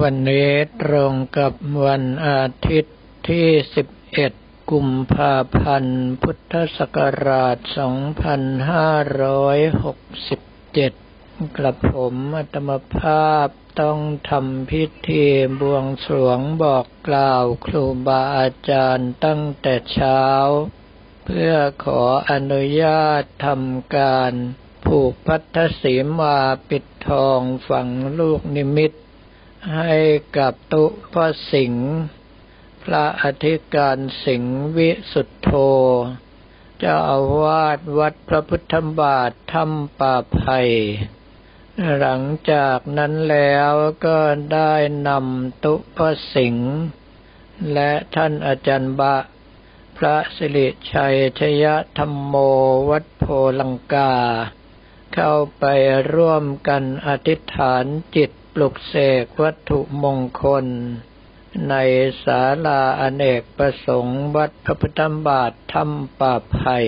วันนี้ตรงกับวันอาทิตย์ที่ 11 กุมภาพันธ์ พุทธศักราช 2567 กระผมอัตมภาพต้องทำพิธีบวงสรวงบอกกล่าวครูบาอาจารย์ตั้งแต่เช้า เพื่อขออนุญาตทำการผูกพัทธสีมาปิดทองฝังลูกนิมิต ให้กับตุพระสิงห์พระอธิการสิงห์วิสุทธโธเจ้าอาวาสวัดพระพุทธบาทถ้ำป่าไผ่หลังจากนั้นแล้วก็ได้นำตุพระสิงห์และท่านอาจารย์บะ พระสิริชัยชยธรรมโมวัดโพลังกา เข้าไปร่วมกันอธิษฐานจิต ปลุกเสกวัตถุมงคล ในศาลาอเนกประสงค์วัดพระพุทธบาทถ้ำป่าไผ่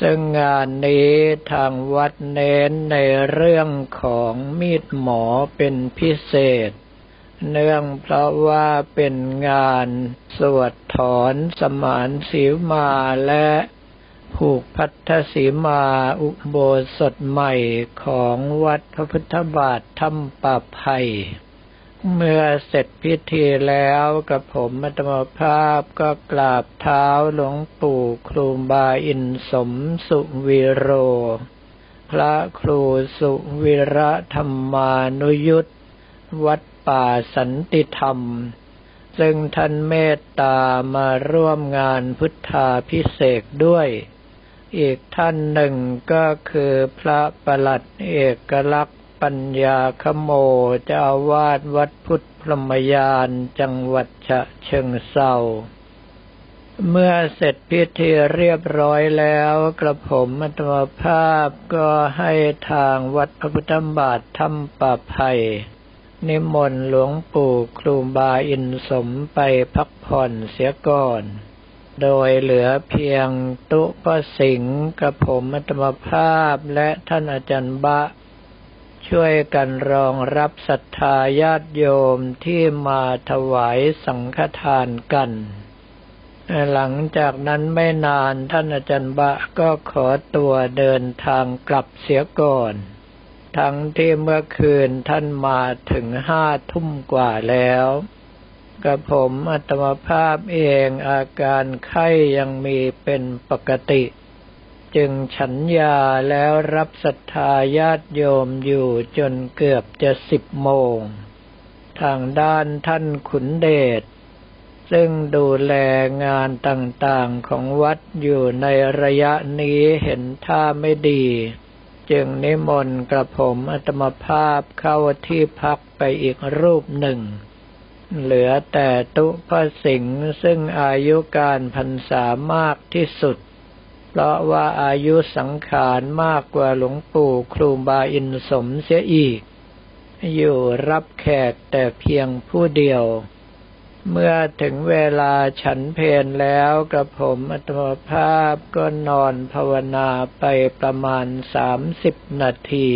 ซึ่งงานนี้ทางวัดเน้นในเรื่องของมีดหมอเป็นพิเศษ เนื่องเพราะว่าเป็นงานสวดถอนสมานสีมาและ ผูกพัทธสีมาอุโบสถใหม่ของวัดพระพุทธบาทถ้ำป่าไผ่เมื่อเสร็จพิธีแล้วกับผมมัตมภาพก็กราบเท้าหลวงปู่ครูบาอินสมสุวิโร พระครูสุวิระธรรมานุยุตวัดป่าสันติธรรม ซึ่งท่านเมตตามาร่วมงานพุทธาพิเศษด้วย อีกท่านหนึ่งก็คือพระประหลัดเอกลักษณ์ปัญญาขโมเจ้าวาดวัดพุทธพรหมยานจังหวัดฉะเชิงเซาเมื่อเสร็จพิธีเรียบร้อยแล้วกระผมอัตมภาพก็ให้ทางวัดพระพุทธบาทถ้ำป่าไผ่นิมนต์หลวงปู่ครูบาอินสมไปพักผ่อนเสียก่อน โดยเหลือเพียงตุปสิงกับผมอัตมภาพและท่านอาจารย์บะ ช่วยกันรองรับศรัทธาญาติโยมที่มาถวายสังฆทานกัน หลังจากนั้นไม่นานท่านอาจารย์บะก็ขอตัวเดินทางกลับเสียก่อน ทั้งที่เมื่อคืนท่านมาถึงห้าทุ่มกว่าแล้ว กับผมอัตมภาพเองอาการไข้ยังมีเป็นปกติ จึงฉันยาแล้วรับศรัทธาญาติโยมอยู่จนเกือบจะสิบโมง ทางด้านท่านขุนเดชซึ่งดูแลงานต่างๆของวัดอยู่ในระยะนี้เห็นท่าไม่ดี จึงนิมนต์กระผมอัตมภาพเข้าที่พักไปอีกรูปหนึ่ง เหลือแต่ตุพระสิงห์ซึ่งอายุการพรรษามากที่สุด เพราะว่าอายุสังขารมากกว่าหลวงปู่ครูบาอินสมเสียอีก อยู่รับแขกแต่เพียงผู้เดียว เมื่อถึงเวลาฉันเพลแล้วกระผมอัตมภาพก็นอนภาวนาไปประมาณสามสิบนาที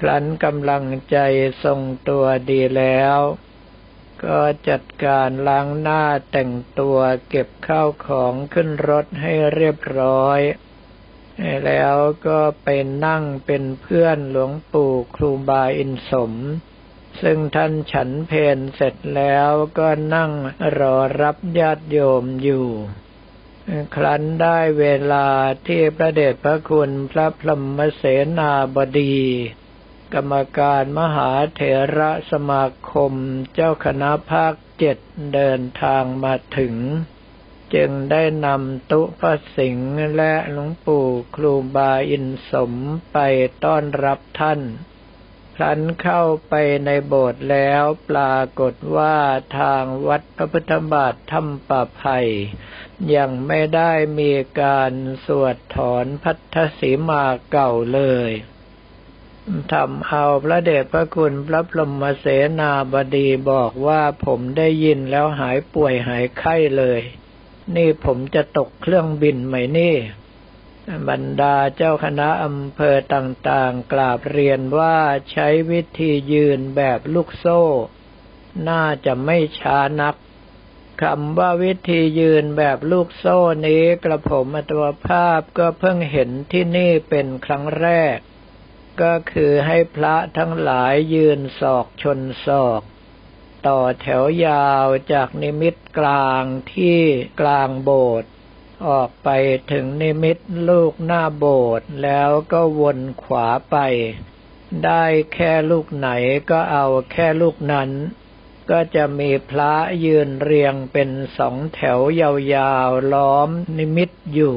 ครั้นกำลังใจทรงตัวดีแล้ว ก็จัดการล้างหน้าแต่งตัวเก็บข้าวของขึ้นรถให้เรียบร้อย แล้วก็ไปนั่งเป็นเพื่อนหลวงปู่ครูบาอินสม ซึ่งท่านฉันเพนเสร็จแล้วก็นั่งรอรับญาติโยมอยู่ ครั้นได้เวลาที่พระเดชพระคุณพระพรหมเสนาบดี กรรมการมหาเถระสมาคมเจ้าคณะภาคเจ็ดเดินทางมาถึง จึงได้นำตุพระสิงห์และหลวงปู่ครูบาอินสมไปต้อนรับท่านพลันเข้าไปในโบสถ์แล้วปรากฏว่าทางวัดพระพุทธบาทถ้ำป่าไผ่ยังไม่ได้มีการสวดถอนพัทธสีมาเก่าเลย ทำเอาพระเดชพระคุณพระพรหมเสนาบดีบอกว่าผมได้ยินแล้วหายป่วยหายไข้เลย นี่ผมจะตกเครื่องบินไหมนี่ บรรดาเจ้าคณะอำเภอต่างๆ กราบเรียนว่าใช้วิธียืนแบบลูกโซ่ น่าจะไม่ช้านักคำว่าวิธียืนแบบลูกโซ่นี้กระผมอัตวภาพก็เพิ่งเห็นที่นี่เป็นครั้งแรก ก็คือให้พระทั้งหลายยืนศอกชนศอก ต่อแถวยาวจากนิมิตกลางที่กลางโบสถ์ออกไปถึงนิมิตลูกหน้าโบสถ์แล้วก็วนขวาไป ได้แค่ลูกไหนก็เอาแค่ลูกนั้น ก็จะมีพระยืนเรียงเป็นสองแถวยาวๆล้อมนิมิตอยู่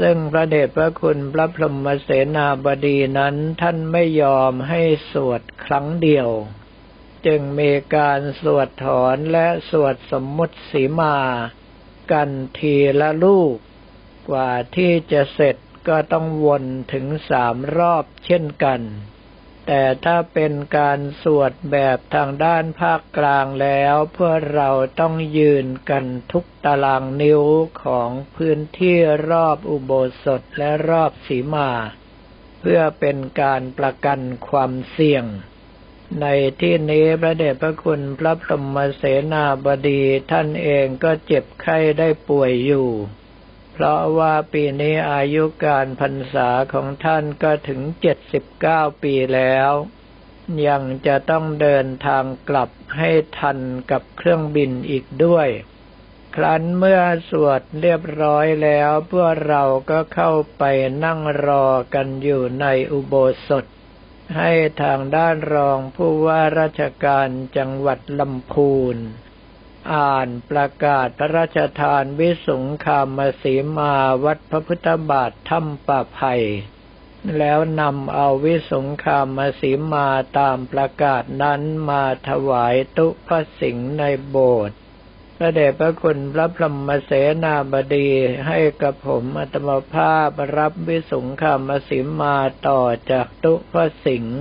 ซึ่งพระเดชพระคุณพระพรหมเสนาบดีนั้นท่านไม่ยอมให้สวดครั้งเดียว จึงมีการสวดถอนและสวดสมมุติสีมา กันทีละลูก กว่าที่จะเสร็จก็ต้องวนถึงสามรอบเช่นกัน แต่ถ้าเป็นการสวดแบบทางด้านภาคกลางแล้วเพื่อเราต้องยืนกันทุกตารางนิ้วของพื้นที่รอบอุโบสถและรอบสีมา เพื่อเป็นการประกันความเสี่ยง ในที่นี้พระเดชพระคุณพระพรหมเสนาบดีท่านเองก็เจ็บไข้ได้ป่วยอยู่ เพราะว่าปีนี้อายุการพรรษาของท่านก็ถึงเจ็ดสิบเก้าปีแล้ว ยังจะต้องเดินทางกลับให้ทันกับเครื่องบินอีกด้วย ครั้นเมื่อสวดเรียบร้อยแล้วพวกเราก็เข้าไปนั่งรอกันอยู่ในอุโบสถ ให้ทางด้านรองผู้ว่าราชการจังหวัดลำพูน อ่านประกาศพระราชทานวิสุงคามสีมาวัดพระพุทธบาทถ้ำป่าไผ่แล้วนำเอาวิสุงคามสีมาตามประกาศนั้นมาถวายตุพระสิงห์ในโบสถ์พระเดชพระคุณพระพรหมเสนาบดีให้กับผมอัตมภาพรับวิสุงคามสีมาต่อจากตุพระสิงห์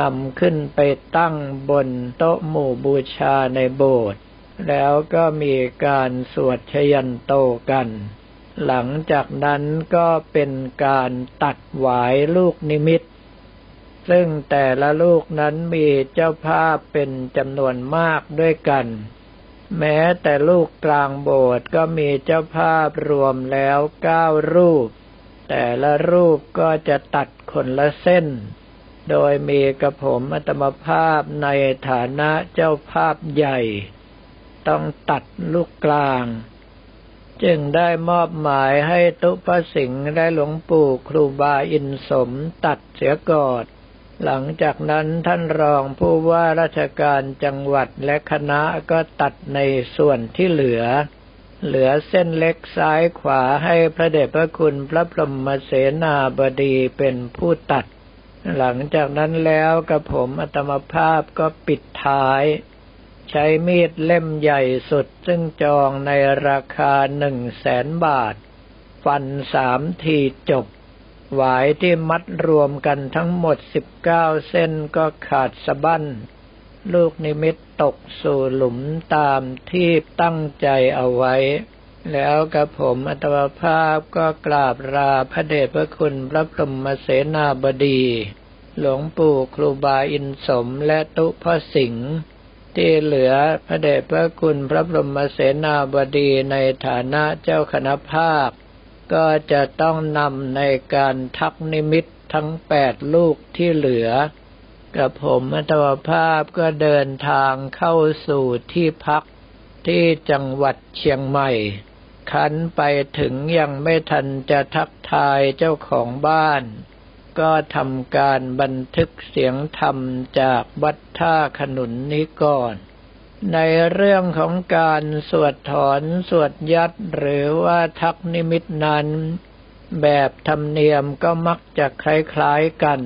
นำขึ้นไปตั้งบนโต๊ะหมู่บูชาในโบสถ์ แล้วก็มีการสวดชยันโตกัน หลังจากนั้นก็เป็นการตัดหวายลูกนิมิต ซึ่งแต่ละลูกนั้นมีเจ้าภาพเป็นจำนวนมากด้วยกัน แม้แต่ลูกกลางโบสถ์ก็มีเจ้าภาพรวมแล้วเก้ารูป แต่ละรูปก็จะตัดคนละเส้น โดยมีกระผมอัตมภาพในฐานะเจ้าภาพใหญ่ ต้องตัดลูกกลาง จึงได้มอบหมายให้ตุปสิงห์และหลวงปู่ครูบาอินสมตัดเสียก่อนหลังจากนั้นท่านรองผู้ว่าราชการจังหวัดและคณะก็ตัดในส่วนที่เหลือ เหลือเส้นเล็กซ้ายขวาให้พระเดชพระคุณพระพรหมเสนาบดีเป็นผู้ตัด หลังจากนั้นแล้วกระผมอัตมภาพก็ปิดท้าย ใช้มีดเล่มใหญ่สุดซึ่งจองในราคาหนึ่งแสนบาท ฟันสามทีจบ หวายที่มัดรวมกันทั้งหมดสิบเก้าเส้นก็ขาดสะบั้น ลูกนิมิตตกสู่หลุมตามที่ตั้งใจเอาไว้ แล้วกระผมอัตวภาพก็กราบราพระเดชพระคุณพระพรหมเสนาบดี หลวงปู่ครูบาอินสมและตุพระสิงห์ ที่เหลือพระเดชพระคุณพระบรมเสนาบดีในฐานะเจ้าคณะภาค ก็จะต้องนำในการทักนิมิตทั้งแปดลูกที่เหลือ กับผมมัตวภาพก็เดินทางเข้าสู่ที่พักที่จังหวัดเชียงใหม่ คันไปถึงยังไม่ทันจะทักทายเจ้าของบ้าน ก็ทำการบันทึกเสียงธรรมจากวัดท่าขนุนนี้ก่อน ในเรื่องของการสวดถอนสวดยัดหรือว่าทักนิมิตนั้น แบบธรรมเนียมก็มักจะคล้ายๆกัน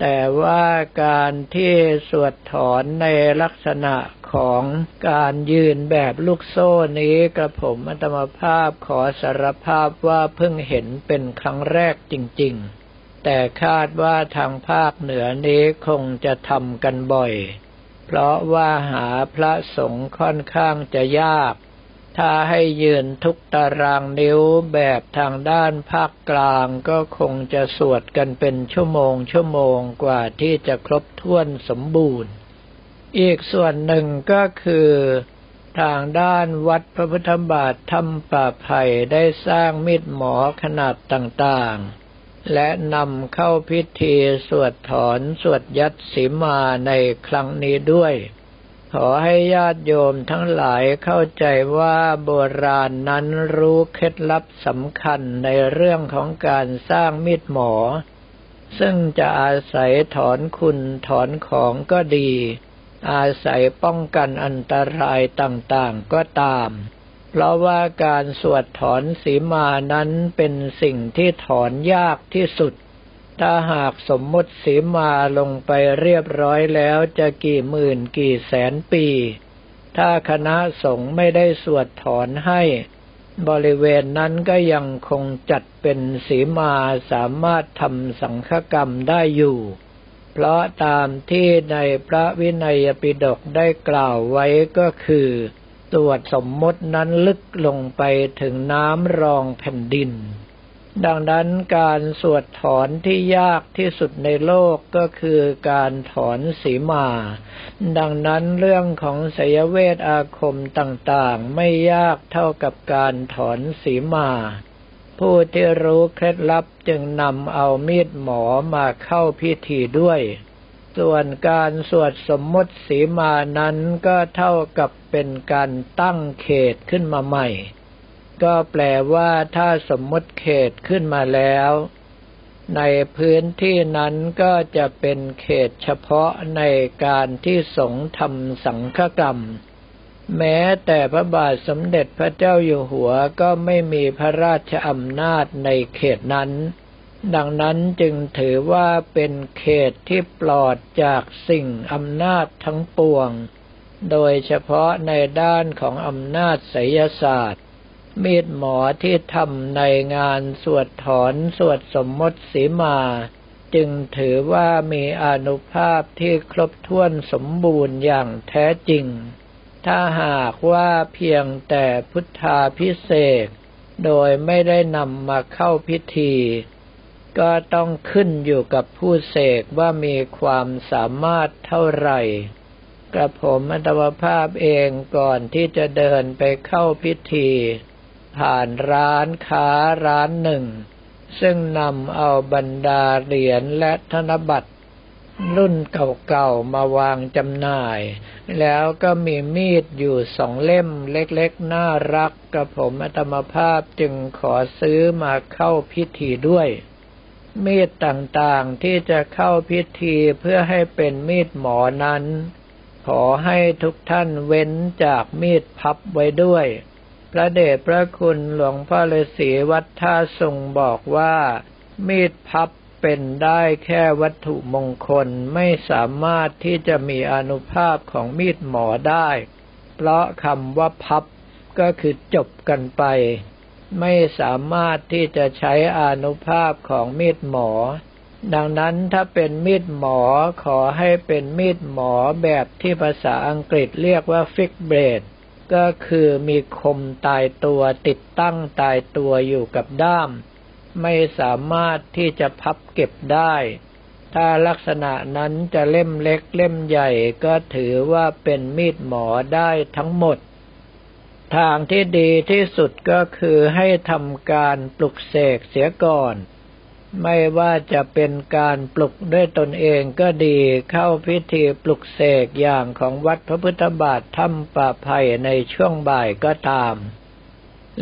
แต่ว่าการที่สวดถอนในลักษณะของการยืนแบบลูกโซ่นี้กระผมอัตมภาพขอสารภาพว่าเพิ่งเห็นเป็นครั้งแรกจริง ๆ แต่คาดว่าทางภาคเหนือนี้คงจะทำกันบ่อย เพราะว่าหาพระสงฆ์ค่อนข้างจะยาก ถ้าให้ยืนทุกตารางนิ้วแบบทางด้านภาคกลางก็คงจะสวดกันเป็นชั่วโมงชั่วโมงกว่าที่จะครบถ้วนสมบูรณ์ อีกส่วนหนึ่งก็คือทางด้านวัดพระพุทธบาทธรรมป่าไผ่ได้สร้างมิดหมอขนาดต่างๆ และนำเข้าพิธีสวดถอนสวดยัดสีมาในครั้งนี้ด้วย ขอให้ญาติโยมทั้งหลายเข้าใจว่าโบราณนั้นรู้เคล็ดลับสำคัญในเรื่องของการสร้างมีดหมอ ซึ่งจะอาศัยถอนคุณถอนของก็ดี อาศัยป้องกันอันตรายต่างๆก็ตาม เพราะว่าการสวดถอนสีมานั้นเป็นสิ่งที่ถอนยากที่สุด ถ้าหากสมมุติสีมาลงไปเรียบร้อยแล้วจะกี่หมื่นกี่แสนปี ถ้าคณะสงฆ์ไม่ได้สวดถอนให้ บริเวณนั้นก็ยังคงจัดเป็นสีมาสามารถทำสังฆกรรมได้อยู่เพราะตามที่ในพระวินัยปิฎกได้กล่าวไว้ก็คือ สวดสมมตินั้นลึกลงไปถึงน้ำรองแผ่นดิน ดังนั้นการสวดถอนที่ยากที่สุดในโลกก็คือการถอนสีมา ดังนั้นเรื่องของสยเวทอาคมต่างๆ ไม่ยากเท่ากับการถอนสีมา ผู้ที่รู้เคล็ดลับจึงนำเอามีดหมอมาเข้าพิธีด้วย ส่วนการสวดสมมติสีมานั้นก็เท่ากับเป็นการตั้งเขตขึ้นมาใหม่ ก็แปลว่าถ้าสมมติเขตขึ้นมาแล้ว ในพื้นที่นั้นก็จะเป็นเขตเฉพาะในการที่สงฆ์ทำสังฆกรรม แม้แต่พระบาทสมเด็จพระเจ้าอยู่หัวก็ไม่มีพระราชอำนาจในเขตนั้น ดังนั้นจึงถือว่าเป็นเขตที่ปลอดจากสิ่งอำนาจทั้งปวง โดยเฉพาะในด้านของอำนาจไสยศาสตร์ มีดหมอที่ทำในงานสวดถอนสวดสมมติสีมา จึงถือว่ามีอนุภาพที่ครบถ้วนสมบูรณ์อย่างแท้จริง ถ้าหากว่าเพียงแต่พุทธาพิเศษ โดยไม่ได้นำมาเข้าพิธี ก็ต้องขึ้นอยู่กับผู้เสกว่ามีความสามารถเท่าไหร่ กระผมอัตวภาพเองก่อนที่จะเดินไปเข้าพิธี ผ่านร้านค้าร้านหนึ่ง ซึ่งนำเอาบรรดาเหรียญและธนบัตรรุ่นเก่าๆมาวางจำหน่าย แล้วก็มีมีดอยู่สองเล่มเล็กๆ น่ารักกระผมอัตมภาพจึงขอซื้อมาเข้าพิธีด้วย มีดต่างๆที่จะเข้าพิธีเพื่อให้เป็นมีดหมอนั้น ขอให้ทุกท่านเว้นจากมีดพับไว้ด้วย พระเดชพระคุณหลวงพ่อฤาษีวัดท่าทรงบอกว่า มีดพับเป็นได้แค่วัตถุมงคลไม่สามารถที่จะมีอนุภาพของมีดหมอได้ เพราะคำว่าพับก็คือจบกันไป ไม่สามารถที่จะใช้อนุภาพของมีดหมอ ดังนั้นถ้าเป็นมีดหมอขอให้เป็นมีดหมอแบบที่ภาษาอังกฤษเรียกว่าฟิกเบรดก็คือมีคมตายตัวติดตั้งตายตัวอยู่กับด้าม ไม่สามารถที่จะพับเก็บได้ ถ้าลักษณะนั้นจะเล่มเล็กเล่มใหญ่ก็ถือว่าเป็นมีดหมอได้ทั้งหมด ทางที่ดีที่สุดก็คือให้ทำการปลุกเสกเสียก่อน ไม่ว่าจะเป็นการปลุกด้วยตนเองก็ดีเข้าพิธีปลุกเสกอย่างของวัดพระพุทธบาทถ้ำป่าไผ่ในช่วงบ่ายก็ตาม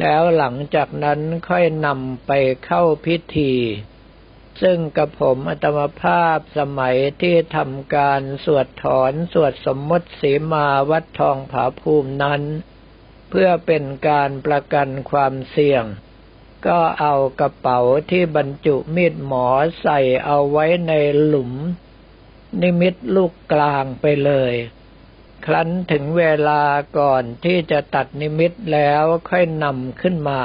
แล้วหลังจากนั้นค่อยนำไปเข้าพิธีซึ่งกับผมอัตมภาพสมัยที่ทำการสวดถอนสวดสมมติสีมาวัดทองผาภูมินั้น พื่อเป็นการประกันความเสี่ยง ก็เอากระเป๋าที่บรรจุมีดหมอใส่เอาไว้ในหลุม นิมิตลูกกลางไปเลย ครั้นถึงเวลาก่อนที่จะตัดนิมิตแล้วค่อยนำขึ้นมา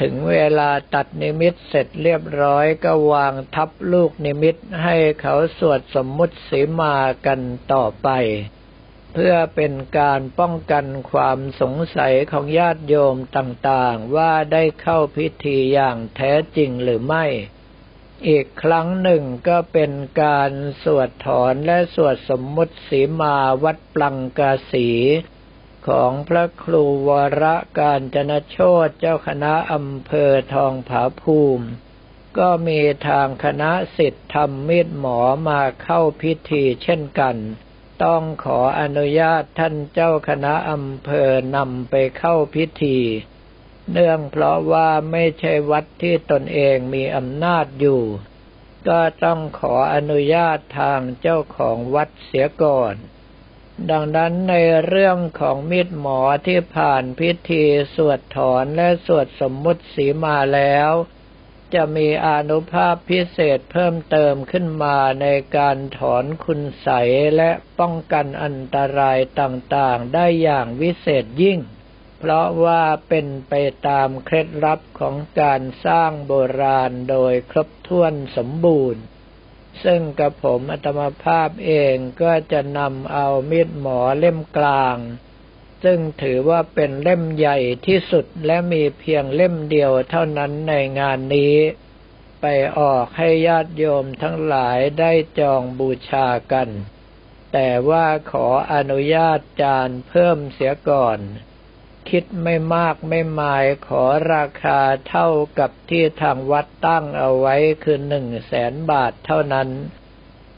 ถึงเวลาตัดนิมิตเสร็จเรียบร้อยก็วางทับลูกนิมิตให้เขาสวดสมมุติสีมากันต่อไป เพื่อเป็นการป้องกันความสงสัยของญาติโยมต่างๆ ว่าได้เข้าพิธีอย่างแท้จริงหรือไม่ อีกครั้งหนึ่งก็เป็นการสวดถอนและสวดสมมุติสีมาวัดปลังกาสีของพระครูวรการจนโชตเจ้าคณะอำเภอทองผาภูมิ ก็มีทางคณะสิทธิธรรมมิตรหมอมาเข้าพิธีเช่นกัน ต้องขออนุญาตท่านเจ้าคณะอำเภอนำไปเข้าพิธี เนื่องเพราะว่าไม่ใช่วัดที่ตนเองมีอำนาจอยู่ ก็ต้องขออนุญาตทางเจ้าของวัดเสียก่อน ดังนั้นในเรื่องของมิตรหมอที่ผ่านพิธีสวดถอนและสวดสมมุติสีมาแล้ว จะมีอนุภาพพิเศษเพิ่มเติมขึ้นมาในการถอนคุณใสและป้องกันอันตรายต่างๆ ได้อย่างวิเศษยิ่ง เพราะว่าเป็นไปตามเคล็ดลับของการสร้างโบราณโดยครบถ้วนสมบูรณ์ ซึ่งกระผมอัตมภาพเองก็จะนำเอามีดหมอเล่มกลาง ซึ่งถือว่าเป็นเล่มใหญ่ที่สุดและมีเพียงเล่มเดียวเท่านั้นในงานนี้ ไปออกให้ญาติโยมทั้งหลายได้จองบูชากัน แต่ว่าขออนุญาตจานเพิ่มเสียก่อน คิดไม่มากไม่หมายขอราคาเท่ากับที่ทางวัดตั้งเอาไว้คือหนึ่งแสนบาทเท่านั้น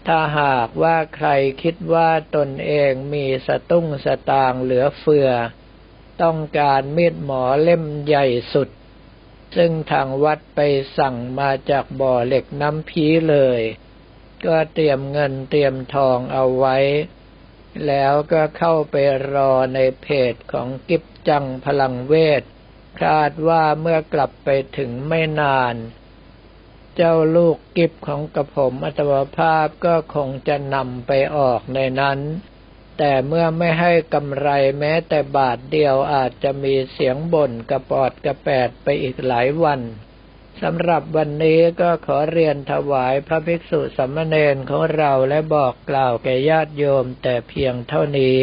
ถ้าหากว่าใครคิดว่าตนเองมีสตุ้งสตางเหลือเฟือ ต้องการมีดหมอเล่มใหญ่สุด ซึ่งทางวัดไปสั่งมาจากบ่อเหล็กน้ำพีเลย ก็เตรียมเงินเตรียมทองเอาไว้ แล้วก็เข้าไปรอในเพจของกิบจังพลังเวท คาดว่าเมื่อกลับไปถึงไม่นาน เจ้าลูกกิบของกระผมอัตวภาพก็คงจะนำไปออกในนั้น แต่เมื่อไม่ให้กำไรแม้แต่บาทเดียวอาจจะมีเสียงบ่นกระปอดกระแปดไปอีกหลายวันสำหรับวันนี้ก็ขอเรียนถวายพระภิกษุสัมมเนนของเราและบอกกล่าวแก่ญาติโยมแต่เพียงเท่านี้